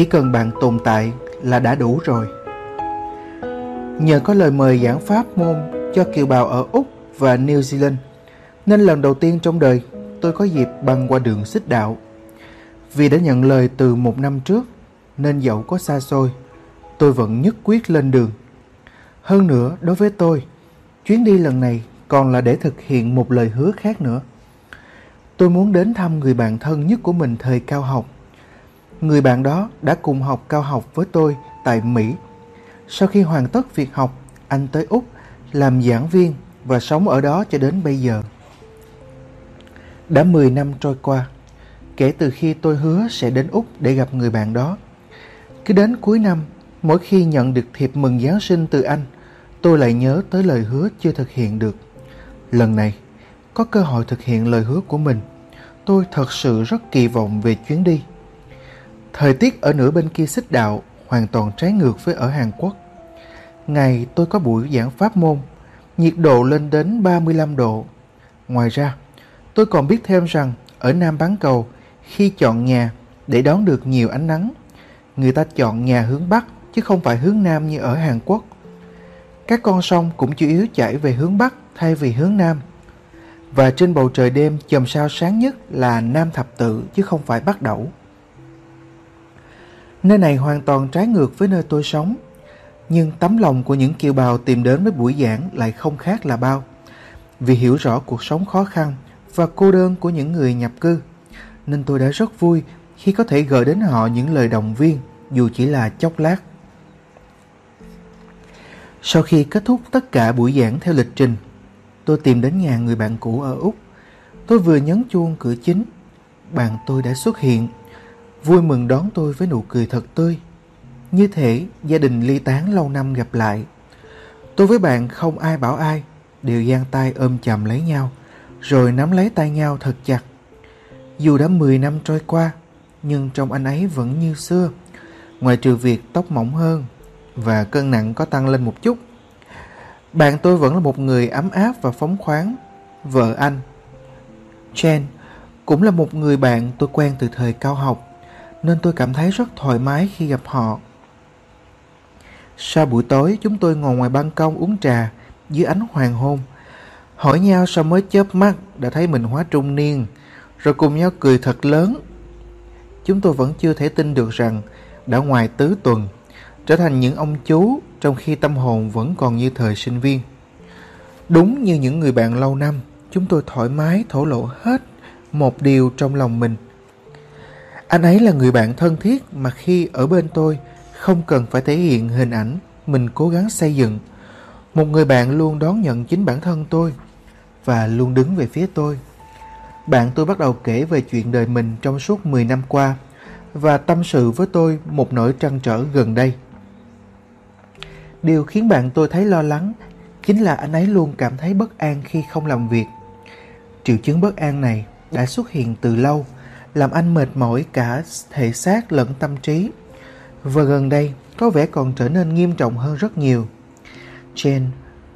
chỉ cần bạn tồn tại là đã đủ rồi. Nhờ có lời mời giảng pháp môn cho kiều bào ở Úc và New Zealand, nên lần đầu tiên trong đời tôi có dịp băng qua đường xích đạo. Vì đã nhận lời từ một năm trước, nên dẫu có xa xôi, tôi vẫn nhất quyết lên đường. Hơn nữa, đối với tôi, chuyến đi lần này còn là để thực hiện một lời hứa khác nữa. Tôi muốn đến thăm người bạn thân nhất của mình thời cao học. Người bạn đó đã cùng học cao học với tôi tại Mỹ. Sau khi hoàn tất việc học, anh tới Úc làm giảng viên và sống ở đó cho đến bây giờ. Đã 10 năm trôi qua, kể từ khi tôi hứa sẽ đến Úc để gặp người bạn đó. Cứ đến cuối năm, mỗi khi nhận được thiệp mừng Giáng sinh từ anh, tôi lại nhớ tới lời hứa chưa thực hiện được. Lần này, có cơ hội thực hiện lời hứa của mình, tôi thật sự rất kỳ vọng về chuyến đi. Thời tiết ở nửa bên kia xích đạo hoàn toàn trái ngược với ở Hàn Quốc. Ngày tôi có buổi giảng pháp môn, nhiệt độ lên đến 35 độ. Ngoài ra, tôi còn biết thêm rằng ở Nam Bán Cầu, khi chọn nhà để đón được nhiều ánh nắng, người ta chọn nhà hướng Bắc chứ không phải hướng Nam như ở Hàn Quốc. Các con sông cũng chủ yếu chảy về hướng Bắc thay vì hướng Nam. Và trên bầu trời đêm chòm sao sáng nhất là Nam Thập Tự chứ không phải Bắc Đẩu. Nơi này hoàn toàn trái ngược với nơi tôi sống. Nhưng tấm lòng của những kiều bào tìm đến với buổi giảng lại không khác là bao. Vì hiểu rõ cuộc sống khó khăn và cô đơn của những người nhập cư, nên tôi đã rất vui khi có thể gửi đến họ những lời động viên dù chỉ là chốc lát. Sau khi kết thúc tất cả buổi giảng theo lịch trình, tôi tìm đến nhà người bạn cũ ở Úc. Tôi vừa nhấn chuông cửa chính, bạn tôi đã xuất hiện, vui mừng đón tôi với nụ cười thật tươi. Như thể gia đình ly tán lâu năm gặp lại. Tôi với bạn không ai bảo ai, đều giang tay ôm chầm lấy nhau, rồi nắm lấy tay nhau thật chặt. Dù đã 10 năm trôi qua, nhưng trong anh ấy vẫn như xưa, ngoài trừ việc tóc mỏng hơn và cân nặng có tăng lên một chút. Bạn tôi vẫn là một người ấm áp và phóng khoáng. Vợ anh, Jen, cũng là một người bạn tôi quen từ thời cao học, nên tôi cảm thấy rất thoải mái khi gặp họ. Sau buổi tối, chúng tôi ngồi ngoài ban công uống trà dưới ánh hoàng hôn. Hỏi nhau sao mới chớp mắt đã thấy mình hóa trung niên, rồi cùng nhau cười thật lớn. Chúng tôi vẫn chưa thể tin được rằng đã ngoài tứ tuần trở thành những ông chú trong khi tâm hồn vẫn còn như thời sinh viên. Đúng như những người bạn lâu năm, chúng tôi thoải mái thổ lộ hết một điều trong lòng mình. Anh ấy là người bạn thân thiết mà khi ở bên tôi không cần phải thể hiện hình ảnh mình cố gắng xây dựng. Một người bạn luôn đón nhận chính bản thân tôi và luôn đứng về phía tôi. Bạn tôi bắt đầu kể về chuyện đời mình trong suốt 10 năm qua và tâm sự với tôi một nỗi trăn trở gần đây. Điều khiến bạn tôi thấy lo lắng chính là anh ấy luôn cảm thấy bất an khi không làm việc. Triệu chứng bất an này đã xuất hiện từ lâu, làm anh mệt mỏi cả thể xác lẫn tâm trí. Và gần đây có vẻ còn trở nên nghiêm trọng hơn rất nhiều. Jane,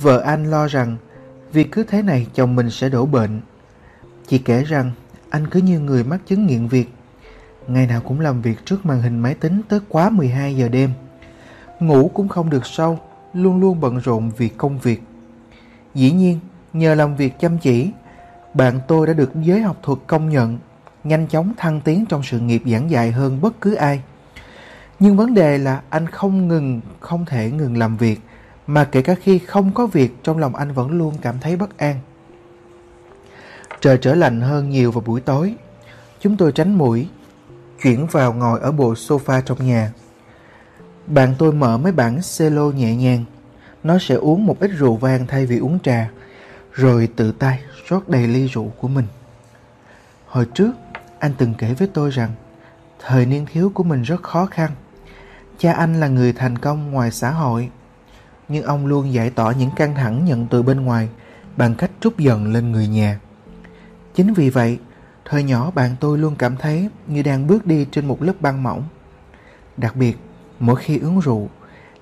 vợ anh lo rằng vì cứ thế này chồng mình sẽ đổ bệnh. Chị kể rằng anh cứ như người mắc chứng nghiện việc. Ngày nào cũng làm việc trước màn hình máy tính tới quá 12 giờ đêm. Ngủ cũng không được sâu, luôn luôn bận rộn vì công việc. Dĩ nhiên, nhờ làm việc chăm chỉ, bạn tôi đã được giới học thuật công nhận, nhanh chóng thăng tiến trong sự nghiệp giảng dạy hơn bất cứ ai. Nhưng vấn đề là anh không ngừng, không thể ngừng làm việc, mà kể cả khi không có việc trong lòng anh vẫn luôn cảm thấy bất an. Trời trở lạnh hơn nhiều vào buổi tối. Chúng tôi tránh mũi, chuyển vào ngồi ở bộ sofa trong nhà. Bạn tôi mở mấy bản cello nhẹ nhàng. Nó sẽ uống một ít rượu vang thay vì uống trà, rồi tự tay rót đầy ly rượu của mình. Hồi trước, anh từng kể với tôi rằng thời niên thiếu của mình rất khó khăn. Cha anh là người thành công ngoài xã hội, nhưng ông luôn giải tỏa những căng thẳng nhận từ bên ngoài bằng cách trút giận lên người nhà. Chính vì vậy, thời nhỏ bạn tôi luôn cảm thấy như đang bước đi trên một lớp băng mỏng. Đặc biệt, mỗi khi uống rượu,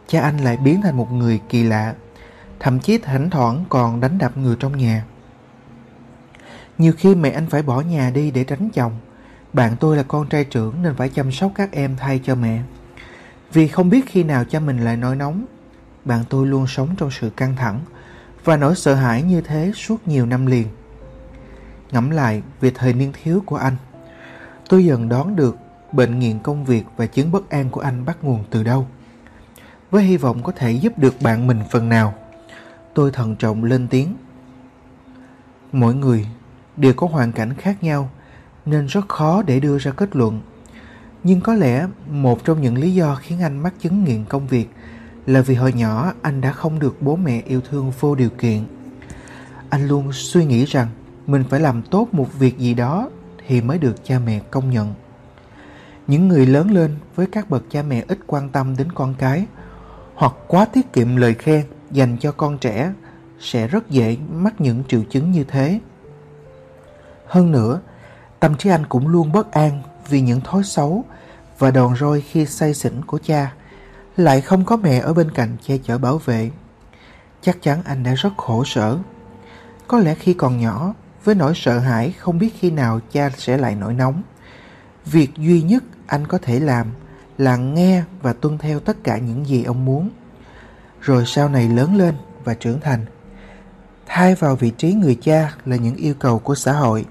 cha anh lại biến thành một người kỳ lạ, thậm chí thỉnh thoảng còn đánh đập người trong nhà. Nhiều khi mẹ anh phải bỏ nhà đi để tránh chồng, bạn tôi là con trai trưởng nên phải chăm sóc các em thay cho mẹ. Vì không biết khi nào cha mình lại nói nóng, bạn tôi luôn sống trong sự căng thẳng và nỗi sợ hãi như thế suốt nhiều năm liền. Ngẫm lại về thời niên thiếu của anh, tôi dần đoán được bệnh nghiện công việc và chứng bất an của anh bắt nguồn từ đâu. Với hy vọng có thể giúp được bạn mình phần nào, tôi thận trọng lên tiếng. Mỗi người đều có hoàn cảnh khác nhau nên rất khó để đưa ra kết luận. Nhưng có lẽ một trong những lý do khiến anh mắc chứng nghiện công việc là vì hồi nhỏ anh đã không được bố mẹ yêu thương vô điều kiện. Anh luôn suy nghĩ rằng mình phải làm tốt một việc gì đó thì mới được cha mẹ công nhận. Những người lớn lên với các bậc cha mẹ ít quan tâm đến con cái hoặc quá tiết kiệm lời khen dành cho con trẻ sẽ rất dễ mắc những triệu chứng như thế. Hơn nữa, tâm trí anh cũng luôn bất an vì những thói xấu và đòn roi khi say xỉn của cha lại không có mẹ ở bên cạnh che chở bảo vệ. Chắc chắn anh đã rất khổ sở. Có lẽ khi còn nhỏ, với nỗi sợ hãi không biết khi nào cha sẽ lại nổi nóng. Việc duy nhất anh có thể làm là nghe và tuân theo tất cả những gì ông muốn. Rồi sau này lớn lên và trưởng thành. Thay vào vị trí người cha là những yêu cầu của xã hội.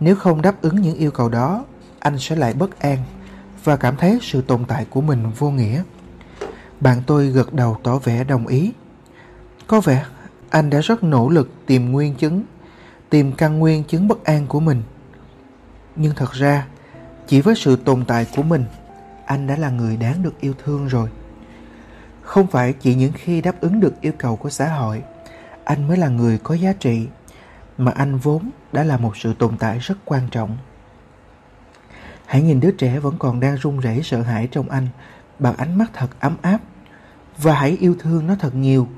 Nếu không đáp ứng những yêu cầu đó, anh sẽ lại bất an và cảm thấy sự tồn tại của mình vô nghĩa. Bạn tôi gật đầu tỏ vẻ đồng ý. Có vẻ anh đã rất nỗ lực tìm nguyên chứng, tìm căn nguyên chứng bất an của mình. Nhưng thật ra, chỉ với sự tồn tại của mình, anh đã là người đáng được yêu thương rồi. Không phải chỉ những khi đáp ứng được yêu cầu của xã hội, anh mới là người có giá trị, mà anh vốn đã là một sự tồn tại rất quan trọng. Hãy nhìn đứa trẻ vẫn còn đang run rẩy sợ hãi trong anh bằng ánh mắt thật ấm áp và hãy yêu thương nó thật nhiều.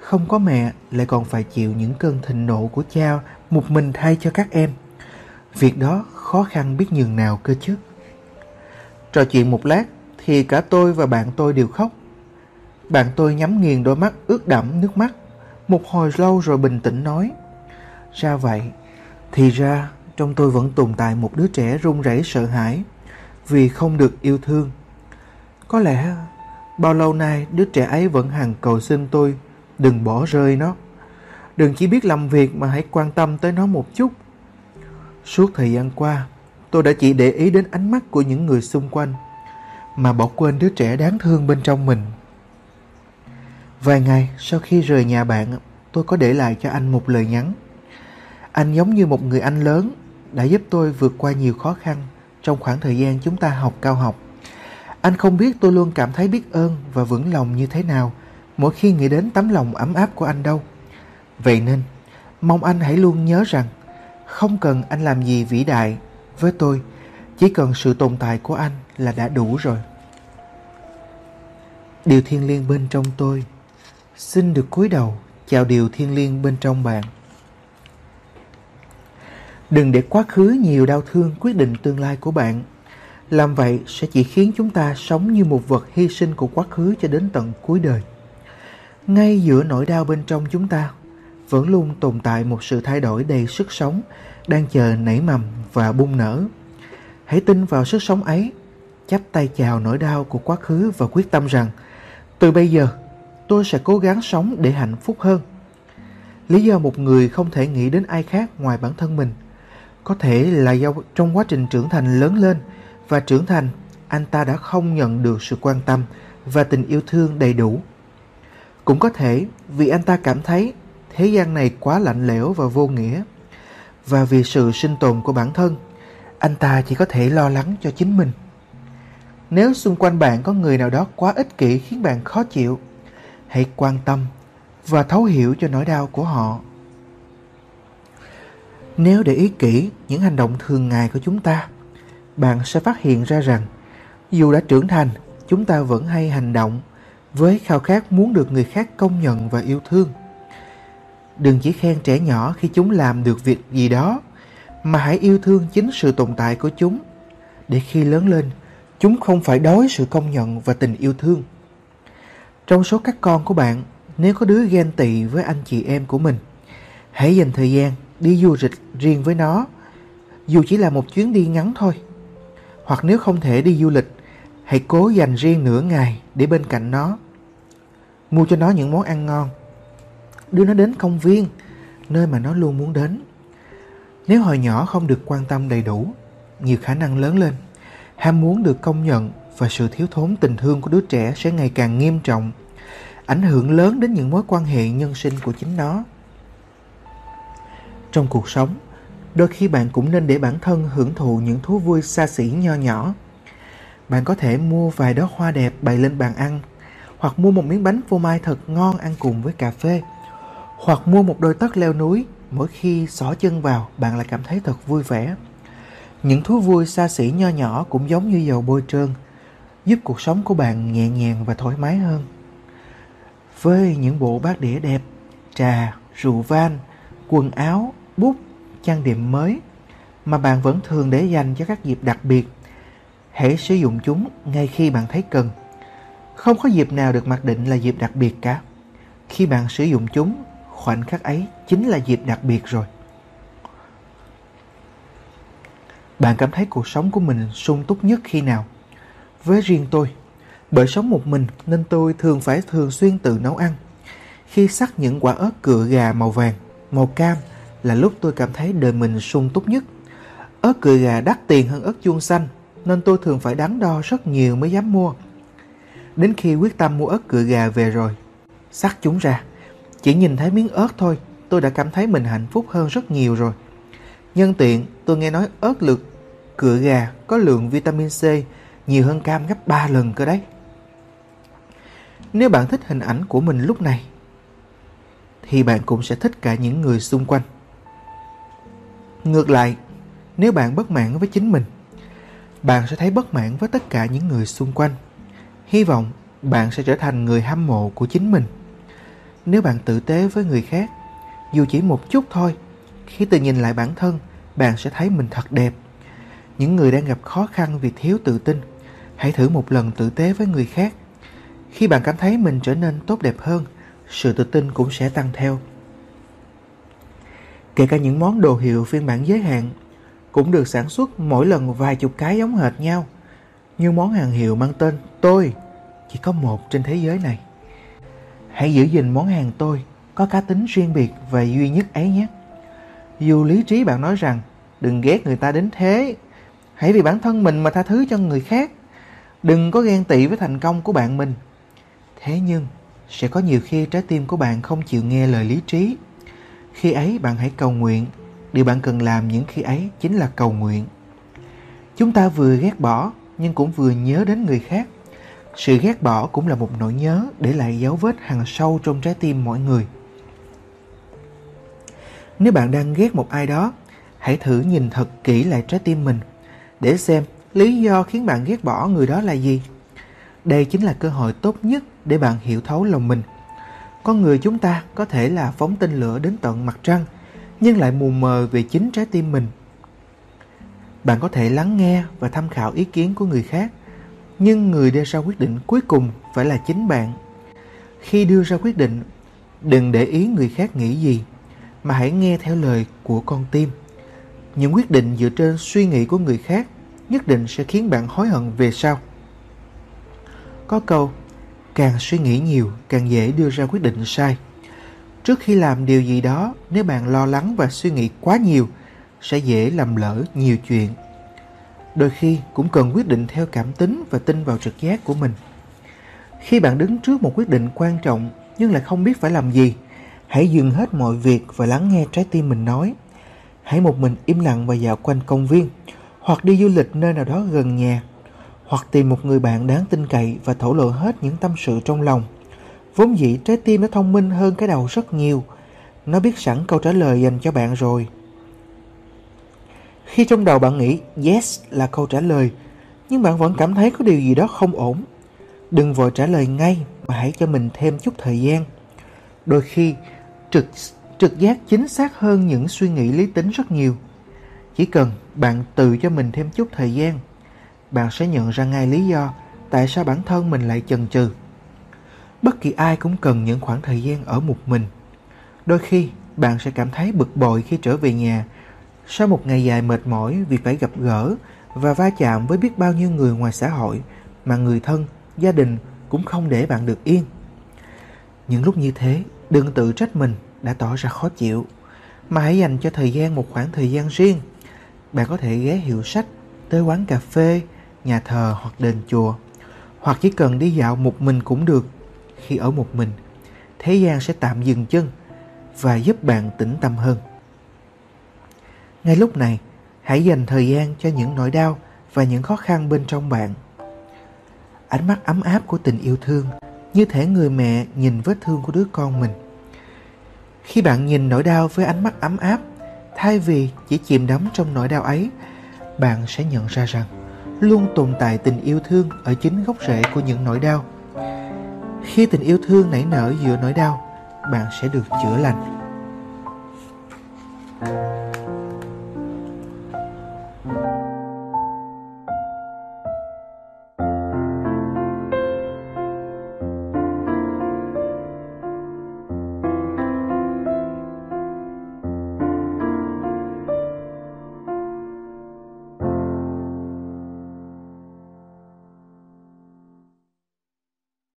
Không có mẹ lại còn phải chịu những cơn thịnh nộ của cha một mình thay cho các em. Việc đó khó khăn biết nhường nào cơ chứ. Trò chuyện một lát thì cả tôi và bạn tôi đều khóc. Bạn tôi nhắm nghiền đôi mắt ướt đẫm nước mắt. Một hồi lâu rồi bình tĩnh nói. Ra vậy, thì ra trong tôi vẫn tồn tại một đứa trẻ run rẩy sợ hãi vì không được yêu thương. Có lẽ bao lâu nay đứa trẻ ấy vẫn hằng cầu xin tôi đừng bỏ rơi nó. Đừng chỉ biết làm việc mà hãy quan tâm tới nó một chút. Suốt thời gian qua, tôi đã chỉ để ý đến ánh mắt của những người xung quanh mà bỏ quên đứa trẻ đáng thương bên trong mình. Vài ngày sau khi rời nhà bạn, tôi có để lại cho anh một lời nhắn. Anh giống như một người anh lớn đã giúp tôi vượt qua nhiều khó khăn trong khoảng thời gian chúng ta học cao học. Anh không biết tôi luôn cảm thấy biết ơn và vững lòng như thế nào mỗi khi nghĩ đến tấm lòng ấm áp của anh đâu. Vậy nên, mong anh hãy luôn nhớ rằng không cần anh làm gì vĩ đại với tôi, chỉ cần sự tồn tại của anh là đã đủ rồi. Điều thiêng liêng bên trong tôi xin được cúi đầu chào điều thiêng liêng bên trong bạn. Đừng để quá khứ nhiều đau thương quyết định tương lai của bạn. Làm vậy sẽ chỉ khiến chúng ta sống như một vật hy sinh của quá khứ cho đến tận cuối đời. Ngay giữa nỗi đau bên trong chúng ta, vẫn luôn tồn tại một sự thay đổi đầy sức sống, đang chờ nảy mầm và bung nở. Hãy tin vào sức sống ấy, chắp tay chào nỗi đau của quá khứ và quyết tâm rằng từ bây giờ tôi sẽ cố gắng sống để hạnh phúc hơn. Lý do một người không thể nghĩ đến ai khác ngoài bản thân mình có thể là do trong quá trình trưởng thành lớn lên và trưởng thành, anh ta đã không nhận được sự quan tâm và tình yêu thương đầy đủ. Cũng có thể vì anh ta cảm thấy thế gian này quá lạnh lẽo và vô nghĩa. Và vì sự sinh tồn của bản thân, anh ta chỉ có thể lo lắng cho chính mình. Nếu xung quanh bạn có người nào đó quá ích kỷ khiến bạn khó chịu, hãy quan tâm và thấu hiểu cho nỗi đau của họ nếu để ý kỹ những hành động thường ngày của chúng ta, bạn sẽ phát hiện ra rằng dù đã trưởng thành, chúng ta vẫn hay hành động với khao khát muốn được người khác công nhận và yêu thương. Đừng chỉ khen trẻ nhỏ khi chúng làm được việc gì đó, mà hãy yêu thương chính sự tồn tại của chúng, để khi lớn lên, chúng không phải đói sự công nhận và tình yêu thương. Trong số các con của bạn, nếu có đứa ghen tị với anh chị em của mình, hãy dành thời gian đi du lịch riêng với nó dù chỉ là một chuyến đi ngắn thôi. Hoặc nếu không thể đi du lịch, hãy cố dành riêng nửa ngày để bên cạnh nó. Mua cho nó những món ăn ngon. Đưa nó đến công viên, nơi mà nó luôn muốn đến. Nếu hồi nhỏ không được quan tâm đầy đủ, nhiều khả năng lớn lên, ham muốn được công nhận và sự thiếu thốn tình thương của đứa trẻ sẽ ngày càng nghiêm trọng, ảnh hưởng lớn đến những mối quan hệ nhân sinh của chính nó. Trong cuộc sống, đôi khi bạn cũng nên để bản thân hưởng thụ những thú vui xa xỉ nho nhỏ. Bạn có thể mua vài đóa hoa đẹp bày lên bàn ăn, hoặc mua một miếng bánh phô mai thật ngon ăn cùng với cà phê, hoặc mua một đôi tất leo núi, mỗi khi xỏ chân vào bạn lại cảm thấy thật vui vẻ. Những thú vui xa xỉ nho nhỏ cũng giống như dầu bôi trơn, giúp cuộc sống của bạn nhẹ nhàng và thoải mái hơn. Với những bộ bát đĩa đẹp, trà, rượu vang, quần áo, bút, trang điểm mới mà bạn vẫn thường để dành cho các dịp đặc biệt, hãy sử dụng chúng ngay khi bạn thấy cần. Không có dịp nào được mặc định là dịp đặc biệt cả. Khi bạn sử dụng chúng, khoảnh khắc ấy chính là dịp đặc biệt rồi. Bạn cảm thấy cuộc sống của mình sung túc nhất khi nào? Với riêng tôi, bởi sống một mình nên tôi thường phải thường xuyên tự nấu ăn. Khi sắc những quả ớt cựa gà màu vàng, màu cam là lúc tôi cảm thấy đời mình sung túc nhất. Ớt cựa gà đắt tiền hơn ớt chuông xanh nên tôi thường phải đắn đo rất nhiều mới dám mua. Đến khi quyết tâm mua ớt cựa gà về rồi, sắc chúng ra. Chỉ nhìn thấy miếng ớt thôi, tôi đã cảm thấy mình hạnh phúc hơn rất nhiều rồi. Nhân tiện, tôi nghe nói ớt lực cựa gà có lượng vitamin C nhiều hơn cam gấp 3 lần cơ đấy. Nếu bạn thích hình ảnh của mình lúc này, thì bạn cũng sẽ thích cả những người xung quanh. Ngược lại, nếu bạn bất mãn với chính mình, bạn sẽ thấy bất mãn với tất cả những người xung quanh. Hy vọng bạn sẽ trở thành người hâm mộ của chính mình. Nếu bạn tử tế với người khác, dù chỉ một chút thôi, khi tự nhìn lại bản thân, bạn sẽ thấy mình thật đẹp. Những người đang gặp khó khăn vì thiếu tự tin, hãy thử một lần tử tế với người khác. Khi bạn cảm thấy mình trở nên tốt đẹp hơn, sự tự tin cũng sẽ tăng theo. Kể cả những món đồ hiệu phiên bản giới hạn cũng được sản xuất mỗi lần vài chục cái giống hệt nhau. Như món hàng hiệu mang tên Tôi chỉ có một trên thế giới này. Hãy giữ gìn món hàng tôi có cá tính riêng biệt và duy nhất ấy nhé. Dù lý trí bạn nói rằng đừng ghét người ta đến thế, hãy vì bản thân mình mà tha thứ cho người khác. Đừng có ghen tị với thành công của bạn mình. Thế nhưng, sẽ có nhiều khi trái tim của bạn không chịu nghe lời lý trí. Khi ấy bạn hãy cầu nguyện. Điều bạn cần làm những khi ấy chính là cầu nguyện. Chúng ta vừa ghét bỏ nhưng cũng vừa nhớ đến người khác. Sự ghét bỏ cũng là một nỗi nhớ để lại dấu vết hằn sâu trong trái tim mỗi người. Nếu bạn đang ghét một ai đó, hãy thử nhìn thật kỹ lại trái tim mình để xem lý do khiến bạn ghét bỏ người đó là gì. Đây chính là cơ hội tốt nhất để bạn hiểu thấu lòng mình. Con người chúng ta có thể là phóng tên lửa đến tận mặt trăng, nhưng lại mù mờ về chính trái tim mình. Bạn có thể lắng nghe và tham khảo ý kiến của người khác, nhưng người đưa ra quyết định cuối cùng phải là chính bạn. Khi đưa ra quyết định, đừng để ý người khác nghĩ gì, mà hãy nghe theo lời của con tim. Những quyết định dựa trên suy nghĩ của người khác nhất định sẽ khiến bạn hối hận về sau. Có câu, càng suy nghĩ nhiều càng dễ đưa ra quyết định sai. Trước khi làm điều gì đó, nếu bạn lo lắng và suy nghĩ quá nhiều, sẽ dễ làm lỡ nhiều chuyện. Đôi khi cũng cần quyết định theo cảm tính và tin vào trực giác của mình. Khi bạn đứng trước một quyết định quan trọng nhưng lại không biết phải làm gì, hãy dừng hết mọi việc và lắng nghe trái tim mình nói. Hãy một mình im lặng và dạo quanh công viên, hoặc đi du lịch nơi nào đó gần nhà, hoặc tìm một người bạn đáng tin cậy và thổ lộ hết những tâm sự trong lòng. Vốn dĩ trái tim nó thông minh hơn cái đầu rất nhiều. Nó biết sẵn câu trả lời dành cho bạn rồi. Khi trong đầu bạn nghĩ yes là câu trả lời, nhưng bạn vẫn cảm thấy có điều gì đó không ổn, đừng vội trả lời ngay mà hãy cho mình thêm chút thời gian. Đôi khi trực trực giác chính xác hơn những suy nghĩ lý tính rất nhiều. Chỉ cần bạn tự cho mình thêm chút thời gian, bạn sẽ nhận ra ngay lý do tại sao bản thân mình lại chần chừ. Bất kỳ ai cũng cần những khoảng thời gian ở một mình. Đôi khi bạn sẽ cảm thấy bực bội khi trở về nhà Sau một ngày dài mệt mỏi vì phải gặp gỡ và va chạm với biết bao nhiêu người ngoài xã hội mà người thân, gia đình cũng không để bạn được yên. Những lúc như thế, đừng tự trách mình đã tỏ ra khó chịu, mà hãy dành cho thời gian một khoảng thời gian riêng. Bạn có thể ghé hiệu sách, tới quán cà phê, nhà thờ hoặc đền chùa, hoặc chỉ cần đi dạo một mình cũng được. Khi ở một mình, thế gian sẽ tạm dừng chân và giúp bạn tĩnh tâm hơn. Ngay lúc này, hãy dành thời gian cho những nỗi đau và những khó khăn bên trong bạn. Ánh mắt ấm áp của tình yêu thương, như thể người mẹ nhìn vết thương của đứa con mình. Khi bạn nhìn nỗi đau với ánh mắt ấm áp, thay vì chỉ chìm đắm trong nỗi đau ấy, bạn sẽ nhận ra rằng luôn tồn tại tình yêu thương ở chính gốc rễ của những nỗi đau. Khi tình yêu thương nảy nở giữa nỗi đau, bạn sẽ được chữa lành.